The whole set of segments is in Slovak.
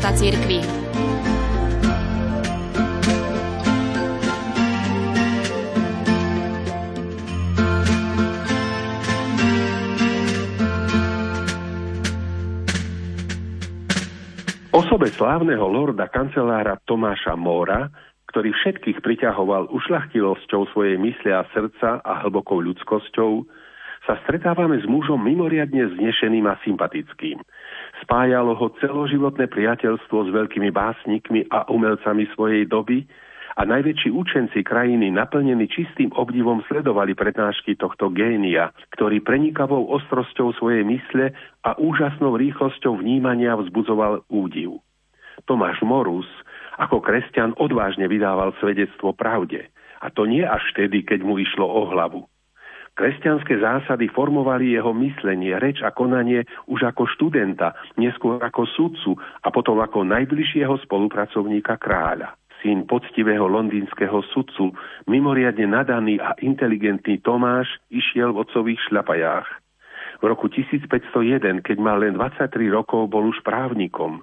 života cirkvi. Osobe slávneho lorda kancelára Tomáša Móra, ktorý všetkých priťahoval ušľachtilosťou svojej mysle a srdca a hlbokou ľudskosťou, sa stretávame s mužom mimoriadne znešeným a sympatickým. Spájalo ho celoživotné priateľstvo s veľkými básnikmi a umelcami svojej doby a najväčší učenci krajiny naplnení čistým obdivom sledovali prednášky tohto génia, ktorý prenikavou ostrosťou svojej mysle a úžasnou rýchlosťou vnímania vzbudzoval údiv. Tomáš Morus ako kresťan odvážne vydával svedectvo pravde. A to nie až vtedy, keď mu išlo o hlavu. Kresťanské zásady formovali jeho myslenie, reč a konanie už ako študenta, neskôr ako sudcu a potom ako najbližšieho spolupracovníka kráľa. Syn poctivého londýnskeho sudcu, mimoriadne nadaný a inteligentný Tomáš, išiel v otcových šľapajách. V roku 1501, keď mal len 23 rokov, bol už právnikom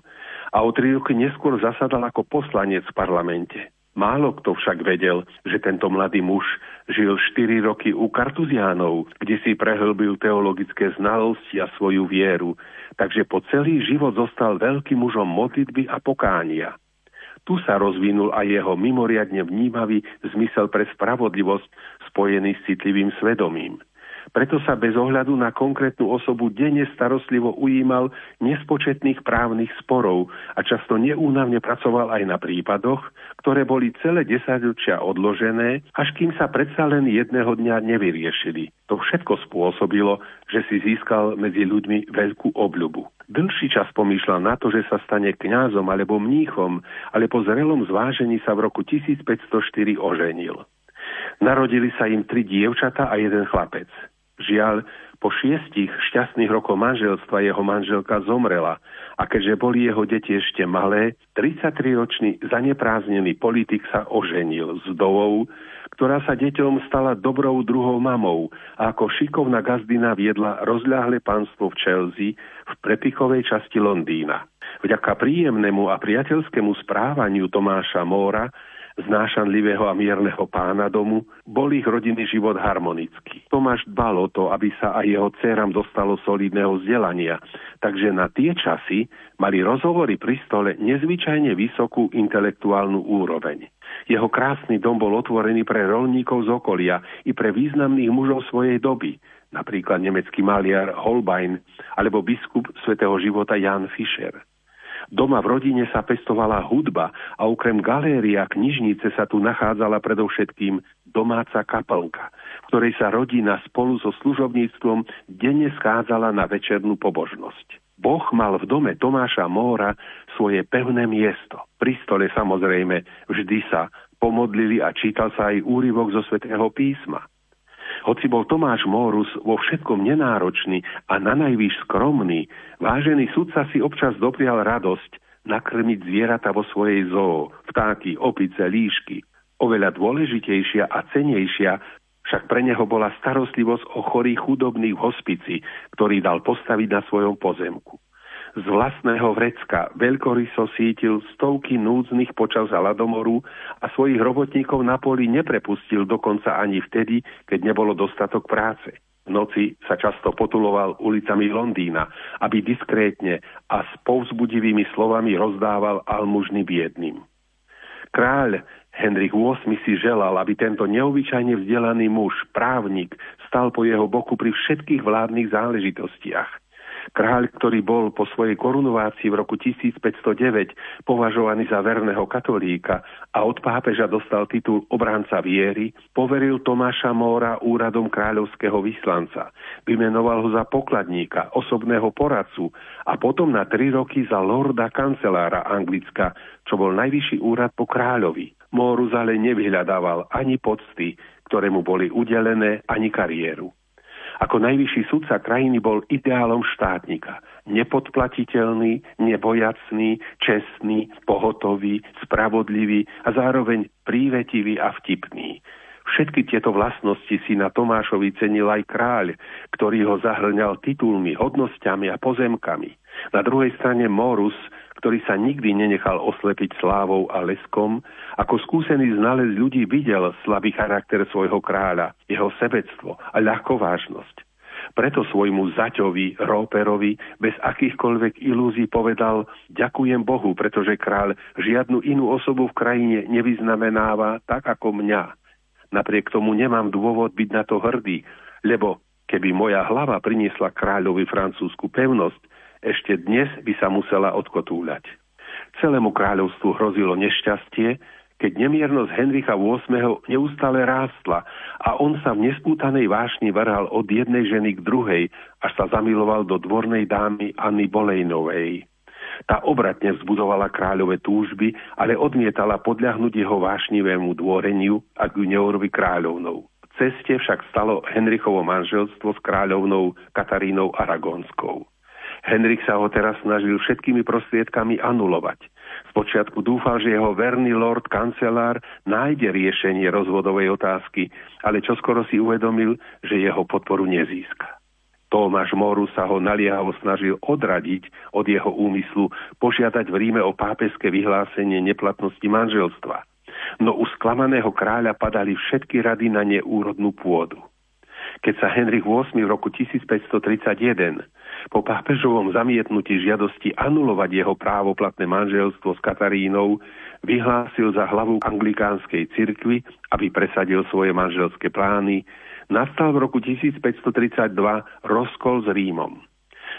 a o tri roky neskôr zasadal ako poslanec v parlamente. Málo kto však vedel, že tento mladý muž žil 4 roky u Kartuziánov, kde si prehlbil teologické znalosti a svoju vieru, takže po celý život zostal veľkým mužom modlitby a pokánia. Tu sa rozvinul aj jeho mimoriadne vnímavý zmysel pre spravodlivosť spojený s citlivým svedomím. Preto sa bez ohľadu na konkrétnu osobu denne starostlivo ujímal nespočetných právnych sporov a často neúnavne pracoval aj na prípadoch, ktoré boli celé desaťročia odložené, až kým sa predsa len jedného dňa nevyriešili. To všetko spôsobilo, že si získal medzi ľuďmi veľkú obľubu. Dlhší čas pomýšľal na to, že sa stane kňazom alebo mníchom, ale po zrelom zvážení sa v roku 1504 oženil. Narodili sa im tri dievčata a jeden chlapec. Žiaľ, po šiestich šťastných rokov manželstva jeho manželka zomrela a keďže boli jeho deti ešte malé, 33-ročný zanepráznený politik sa oženil s dovou, ktorá sa deťom stala dobrou druhou mamou a ako šikovná gazdina viedla rozľahlé pánstvo v Chelsea v prepichovej časti Londýna. Vďaka príjemnému a priateľskému správaniu Tomáša Móra znášanlivého a mierneho pána domu, bol ich rodinný život harmonický. Tomáš dbal o to, aby sa aj jeho dcerám dostalo solidného vzdelania, takže na tie časy mali rozhovory pri stole nezvyčajne vysokú intelektuálnu úroveň. Jeho krásny dom bol otvorený pre rolníkov z okolia i pre významných mužov svojej doby, napríklad nemecký maliar Holbein alebo biskup svätého života Jan Fischer. Doma v rodine sa pestovala hudba a okrem galéria a knižnice sa tu nachádzala predovšetkým domáca kaplnka, v ktorej sa rodina spolu so služobníctvom denne schádzala na večernú pobožnosť. Boh mal v dome Tomáša Móra svoje pevné miesto. Pri stole samozrejme vždy sa pomodlili a čítal sa aj úryvok zo svätého písma. Hoci bol Tomáš Mórus vo všetkom nenáročný a na najvýš skromný, vážený sudca si občas doprial radosť nakrmiť zvieratá vo svojej zoo, vtáky, opice, líšky. Oveľa dôležitejšia a cenejšia však pre neho bola starostlivosť o chorých chudobných v hospici, ktorý dal postaviť na svojom pozemku z vlastného vrecka veľkoryso sítil stovky núdznych počas hladomoru a svojich robotníkov na poli neprepustil dokonca ani vtedy, keď nebolo dostatok práce. V noci sa často potuloval ulicami Londýna, aby diskrétne a s povzbudivými slovami rozdával almužny biedným. Kráľ Henrik VIII si želal, aby tento neobyčajne vzdelaný muž, právnik, stal po jeho boku pri všetkých vládnych záležitostiach – Kráľ, ktorý bol po svojej korunovácii v roku 1509 považovaný za verného katolíka a od pápeža dostal titul obranca viery, poveril Tomáša Móra úradom kráľovského vyslanca. Vymenoval ho za pokladníka, osobného poradcu a potom na tri roky za lorda kancelára Anglicka, čo bol najvyšší úrad po kráľovi. Mórus ale nevyhľadával ani pocty, ktoré mu boli udelené, ani kariéru. Ako najvyšší sudca krajiny bol ideálom štátnika. Nepodplatiteľný, nebojacný, čestný, pohotový, spravodlivý a zároveň prívetivý a vtipný. Všetky tieto vlastnosti si na Tomášovi cenil aj kráľ, ktorý ho zahrňal titulmi, hodnosťami a pozemkami. Na druhej strane Morus, ktorý sa nikdy nenechal oslepiť slávou a leskom, ako skúsený znalec ľudí videl slabý charakter svojho kráľa, jeho sebectvo a ľahkovážnosť. Preto svojmu zaťovi, Róperovi, bez akýchkoľvek ilúzií povedal Ďakujem Bohu, pretože kráľ žiadnu inú osobu v krajine nevyznamenáva tak ako mňa. Napriek tomu nemám dôvod byť na to hrdý, lebo keby moja hlava priniesla kráľovi francúzsku pevnosť, ešte dnes by sa musela odkotúľať. Celému kráľovstvu hrozilo nešťastie, keď nemiernosť Henricha VIII neustále rástla a on sa v nespútanej vášni vrhal od jednej ženy k druhej, až sa zamiloval do dvornej dámy Anny Bolejnovej. Tá obratne vzbudovala kráľové túžby, ale odmietala podľahnuť jeho vášnivému dôreniu a juniorovi kráľovnou. V ceste však stalo Henrichovo manželstvo s kráľovnou Katarínou Aragonskou. Henrik sa ho teraz snažil všetkými prostriedkami anulovať. Spočiatku dúfal, že jeho verný lord kancelár nájde riešenie rozvodovej otázky, ale čoskoro si uvedomil, že jeho podporu nezíska. Tomáš Moru sa ho naliehavo snažil odradiť od jeho úmyslu požiadať v Ríme o pápeské vyhlásenie neplatnosti manželstva. No u sklamaného kráľa padali všetky rady na neúrodnú pôdu. Keď sa Henrik VIII v roku 1531 po pápežovom zamietnutí žiadosti anulovať jeho právoplatné manželstvo s Katarínou vyhlásil za hlavu anglikánskej cirkvi, aby presadil svoje manželské plány, nastal v roku 1532 rozkol s Rímom.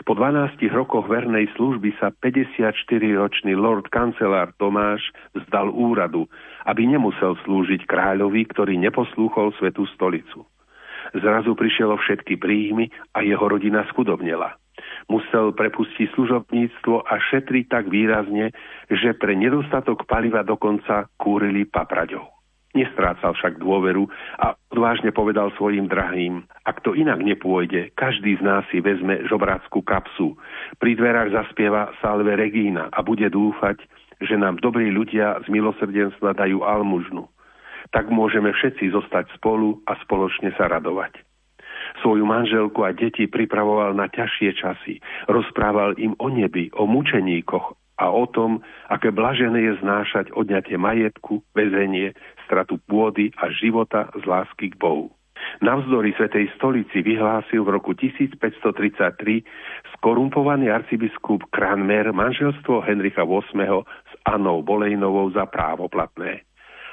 Po 12 rokoch vernej služby sa 54-ročný lord kancelár Tomáš vzdal úradu, aby nemusel slúžiť kráľovi, ktorý neposlúchol svetú stolicu. Zrazu prišiel o všetky príjmy a jeho rodina skudobnela musel prepustiť služobníctvo a šetriť tak výrazne, že pre nedostatok paliva dokonca kúrili papraďou. Nestrácal však dôveru a odvážne povedal svojim drahým, ak to inak nepôjde, každý z nás si vezme žobrácku kapsu, pri dverách zaspieva Salve Regína a bude dúfať, že nám dobrí ľudia z milosrdenstva dajú almužnu. Tak môžeme všetci zostať spolu a spoločne sa radovať. Svoju manželku a deti pripravoval na ťažšie časy. Rozprával im o nebi, o mučeníkoch a o tom, aké blažené je znášať odňatie majetku, väzenie, stratu pôdy a života z lásky k Bohu. Navzdory Svetej stolici vyhlásil v roku 1533 skorumpovaný arcibiskup Kranmer manželstvo Henricha VIII s Anou Bolejnovou za právoplatné.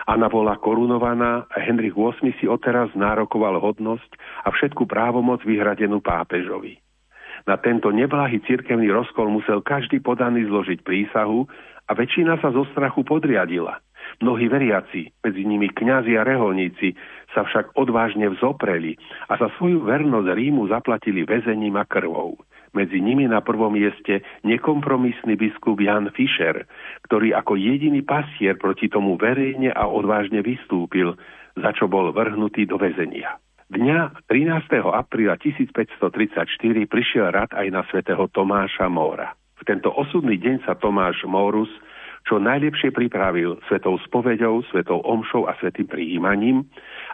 Anna bola korunovaná a Henrich VIII si odteraz nárokoval hodnosť a všetku právomoc vyhradenú pápežovi. Na tento neblahý cirkevný rozkol musel každý podaný zložiť prísahu a väčšina sa zo strachu podriadila. Mnohí veriaci, medzi nimi kňazi a reholníci, sa však odvážne vzopreli a za svoju vernosť Rímu zaplatili väzením a krvou. Medzi nimi na prvom mieste nekompromisný biskup Jan Fischer, ktorý ako jediný pasier proti tomu verejne a odvážne vystúpil, za čo bol vrhnutý do väzenia. Dňa 13. apríla 1534 prišiel rad aj na svätého Tomáša Móra. V tento osudný deň sa Tomáš Mórus čo najlepšie pripravil svetou spoveďou, svetou omšou a svetým prijímaním,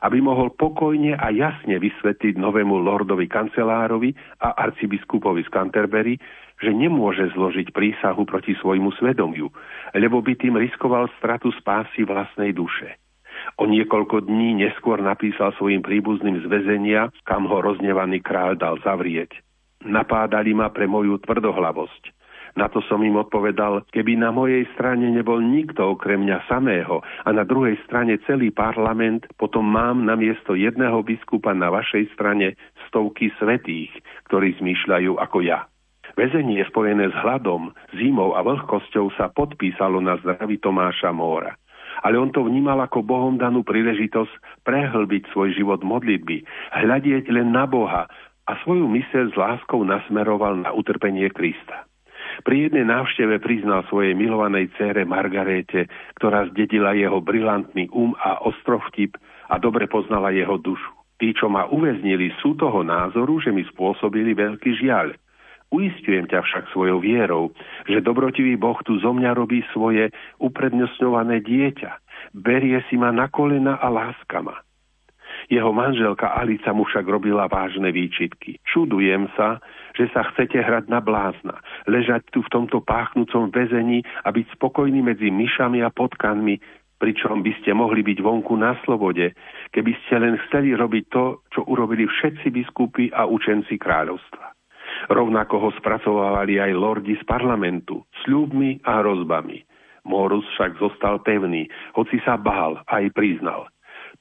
aby mohol pokojne a jasne vysvetliť novému lordovi kancelárovi a arcibiskupovi z Canterbury, že nemôže zložiť prísahu proti svojmu svedomiu, lebo by tým riskoval stratu spásy vlastnej duše. O niekoľko dní neskôr napísal svojim príbuzným z väzenia, kam ho roznevaný kráľ dal zavrieť. Napádali ma pre moju tvrdohlavosť na to som im odpovedal, keby na mojej strane nebol nikto okrem mňa samého a na druhej strane celý parlament, potom mám na miesto jedného biskupa na vašej strane stovky svetých, ktorí zmýšľajú ako ja. Vezenie spojené s hladom, zimou a vlhkosťou sa podpísalo na zdraví Tomáša Móra ale on to vnímal ako Bohom danú príležitosť prehlbiť svoj život modlitby, hľadieť len na Boha a svoju myseľ s láskou nasmeroval na utrpenie Krista. Pri jednej návšteve priznal svojej milovanej cére Margarete, ktorá zdedila jeho brilantný um a ostrovtip a dobre poznala jeho dušu. Tí, čo ma uväznili, sú toho názoru, že mi spôsobili veľký žiaľ. Uistujem ťa však svojou vierou, že dobrotivý Boh tu zo mňa robí svoje uprednostňované dieťa. Berie si ma na kolena a láska ma. Jeho manželka Alica mu však robila vážne výčitky. Čudujem sa, že sa chcete hrať na blázna, ležať tu v tomto páchnúcom väzení a byť spokojní medzi myšami a potkanmi, pričom by ste mohli byť vonku na slobode, keby ste len chceli robiť to, čo urobili všetci biskupy a učenci kráľovstva. Rovnako ho spracovávali aj lordi z parlamentu, sľubmi a hrozbami. Morus však zostal pevný, hoci sa bál aj priznal –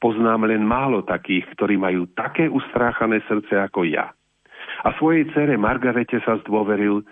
Poznám len málo takých, ktorí majú také ustráchané srdce ako ja. A svojej cere Margarete sa zdôveril,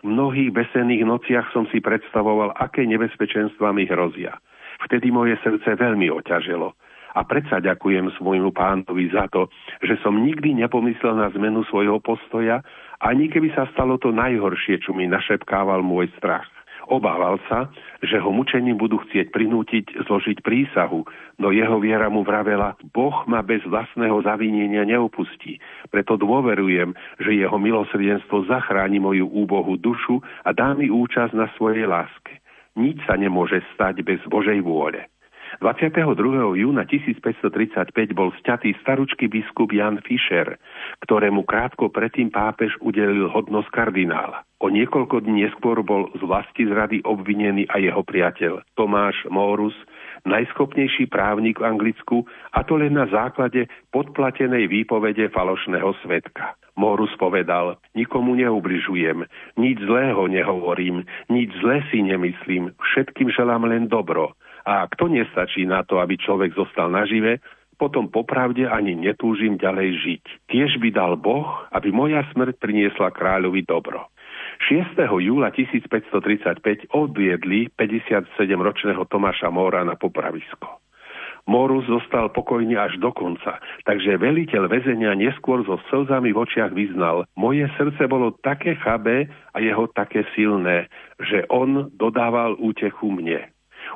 v mnohých besených nociach som si predstavoval, aké nebezpečenstva mi hrozia. Vtedy moje srdce veľmi oťaželo. A predsa ďakujem svojmu pánovi za to, že som nikdy nepomyslel na zmenu svojho postoja, ani keby sa stalo to najhoršie, čo mi našepkával môj strach. Obával sa, že ho mučením budú chcieť prinútiť zložiť prísahu, no jeho viera mu vravela, Boh ma bez vlastného zavinenia neopustí. Preto dôverujem, že jeho milosrdenstvo zachráni moju úbohu dušu a dá mi účasť na svojej láske. Nič sa nemôže stať bez Božej vôle. 22. júna 1535 bol sťatý staručký biskup Jan Fischer, ktorému krátko predtým pápež udelil hodnosť kardinála. O niekoľko dní neskôr bol z vlasti zrady obvinený aj jeho priateľ Tomáš Morus, najschopnejší právnik v Anglicku, a to len na základe podplatenej výpovede falošného svetka. Morus povedal, nikomu neubližujem, nič zlého nehovorím, nič zlé si nemyslím, všetkým želám len dobro. A ak to nestačí na to, aby človek zostal nažive, potom popravde ani netúžim ďalej žiť. Tiež by dal Boh, aby moja smrť priniesla kráľovi dobro. 6. júla 1535 odviedli 57-ročného Tomáša Móra na popravisko. Morus zostal pokojný až do konca, takže veliteľ väzenia neskôr so slzami v očiach vyznal, moje srdce bolo také chabé a jeho také silné, že on dodával útechu mne.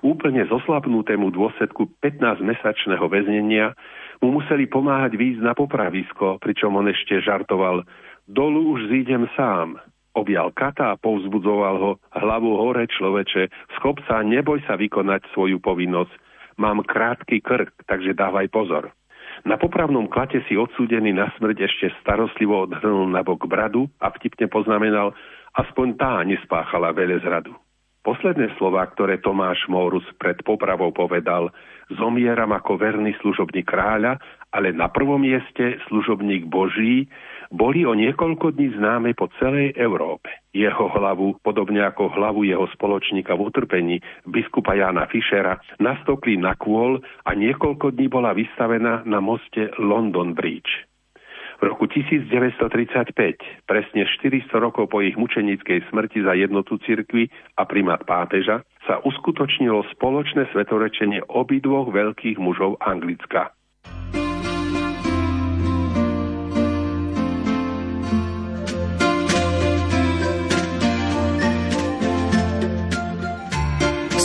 Úplne zoslabnutému dôsledku 15-mesačného väznenia mu museli pomáhať výjsť na popravisko, pričom on ešte žartoval Dolu už zídem sám. Objal kata a povzbudzoval ho hlavu hore človeče, schop sa, neboj sa vykonať svoju povinnosť. Mám krátky krk, takže dávaj pozor. Na popravnom klate si odsúdený na smrť ešte starostlivo odhrnul na bok bradu a vtipne poznamenal, aspoň tá nespáchala zradu. Posledné slova, ktoré Tomáš Mórus pred popravou povedal, zomieram ako verný služobník kráľa, ale na prvom mieste služobník Boží, boli o niekoľko dní známe po celej Európe. Jeho hlavu, podobne ako hlavu jeho spoločníka v utrpení, biskupa Jána Fischera, nastokli na kôl a niekoľko dní bola vystavená na moste London Bridge. V roku 1935, presne 400 rokov po ich mučenickej smrti za jednotu cirkvy a primát pápeža, sa uskutočnilo spoločné svetorečenie obidvoch veľkých mužov Anglicka.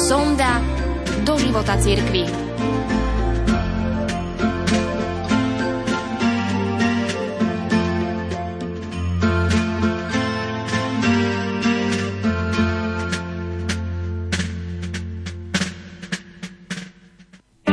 Sonda do života cirkvi.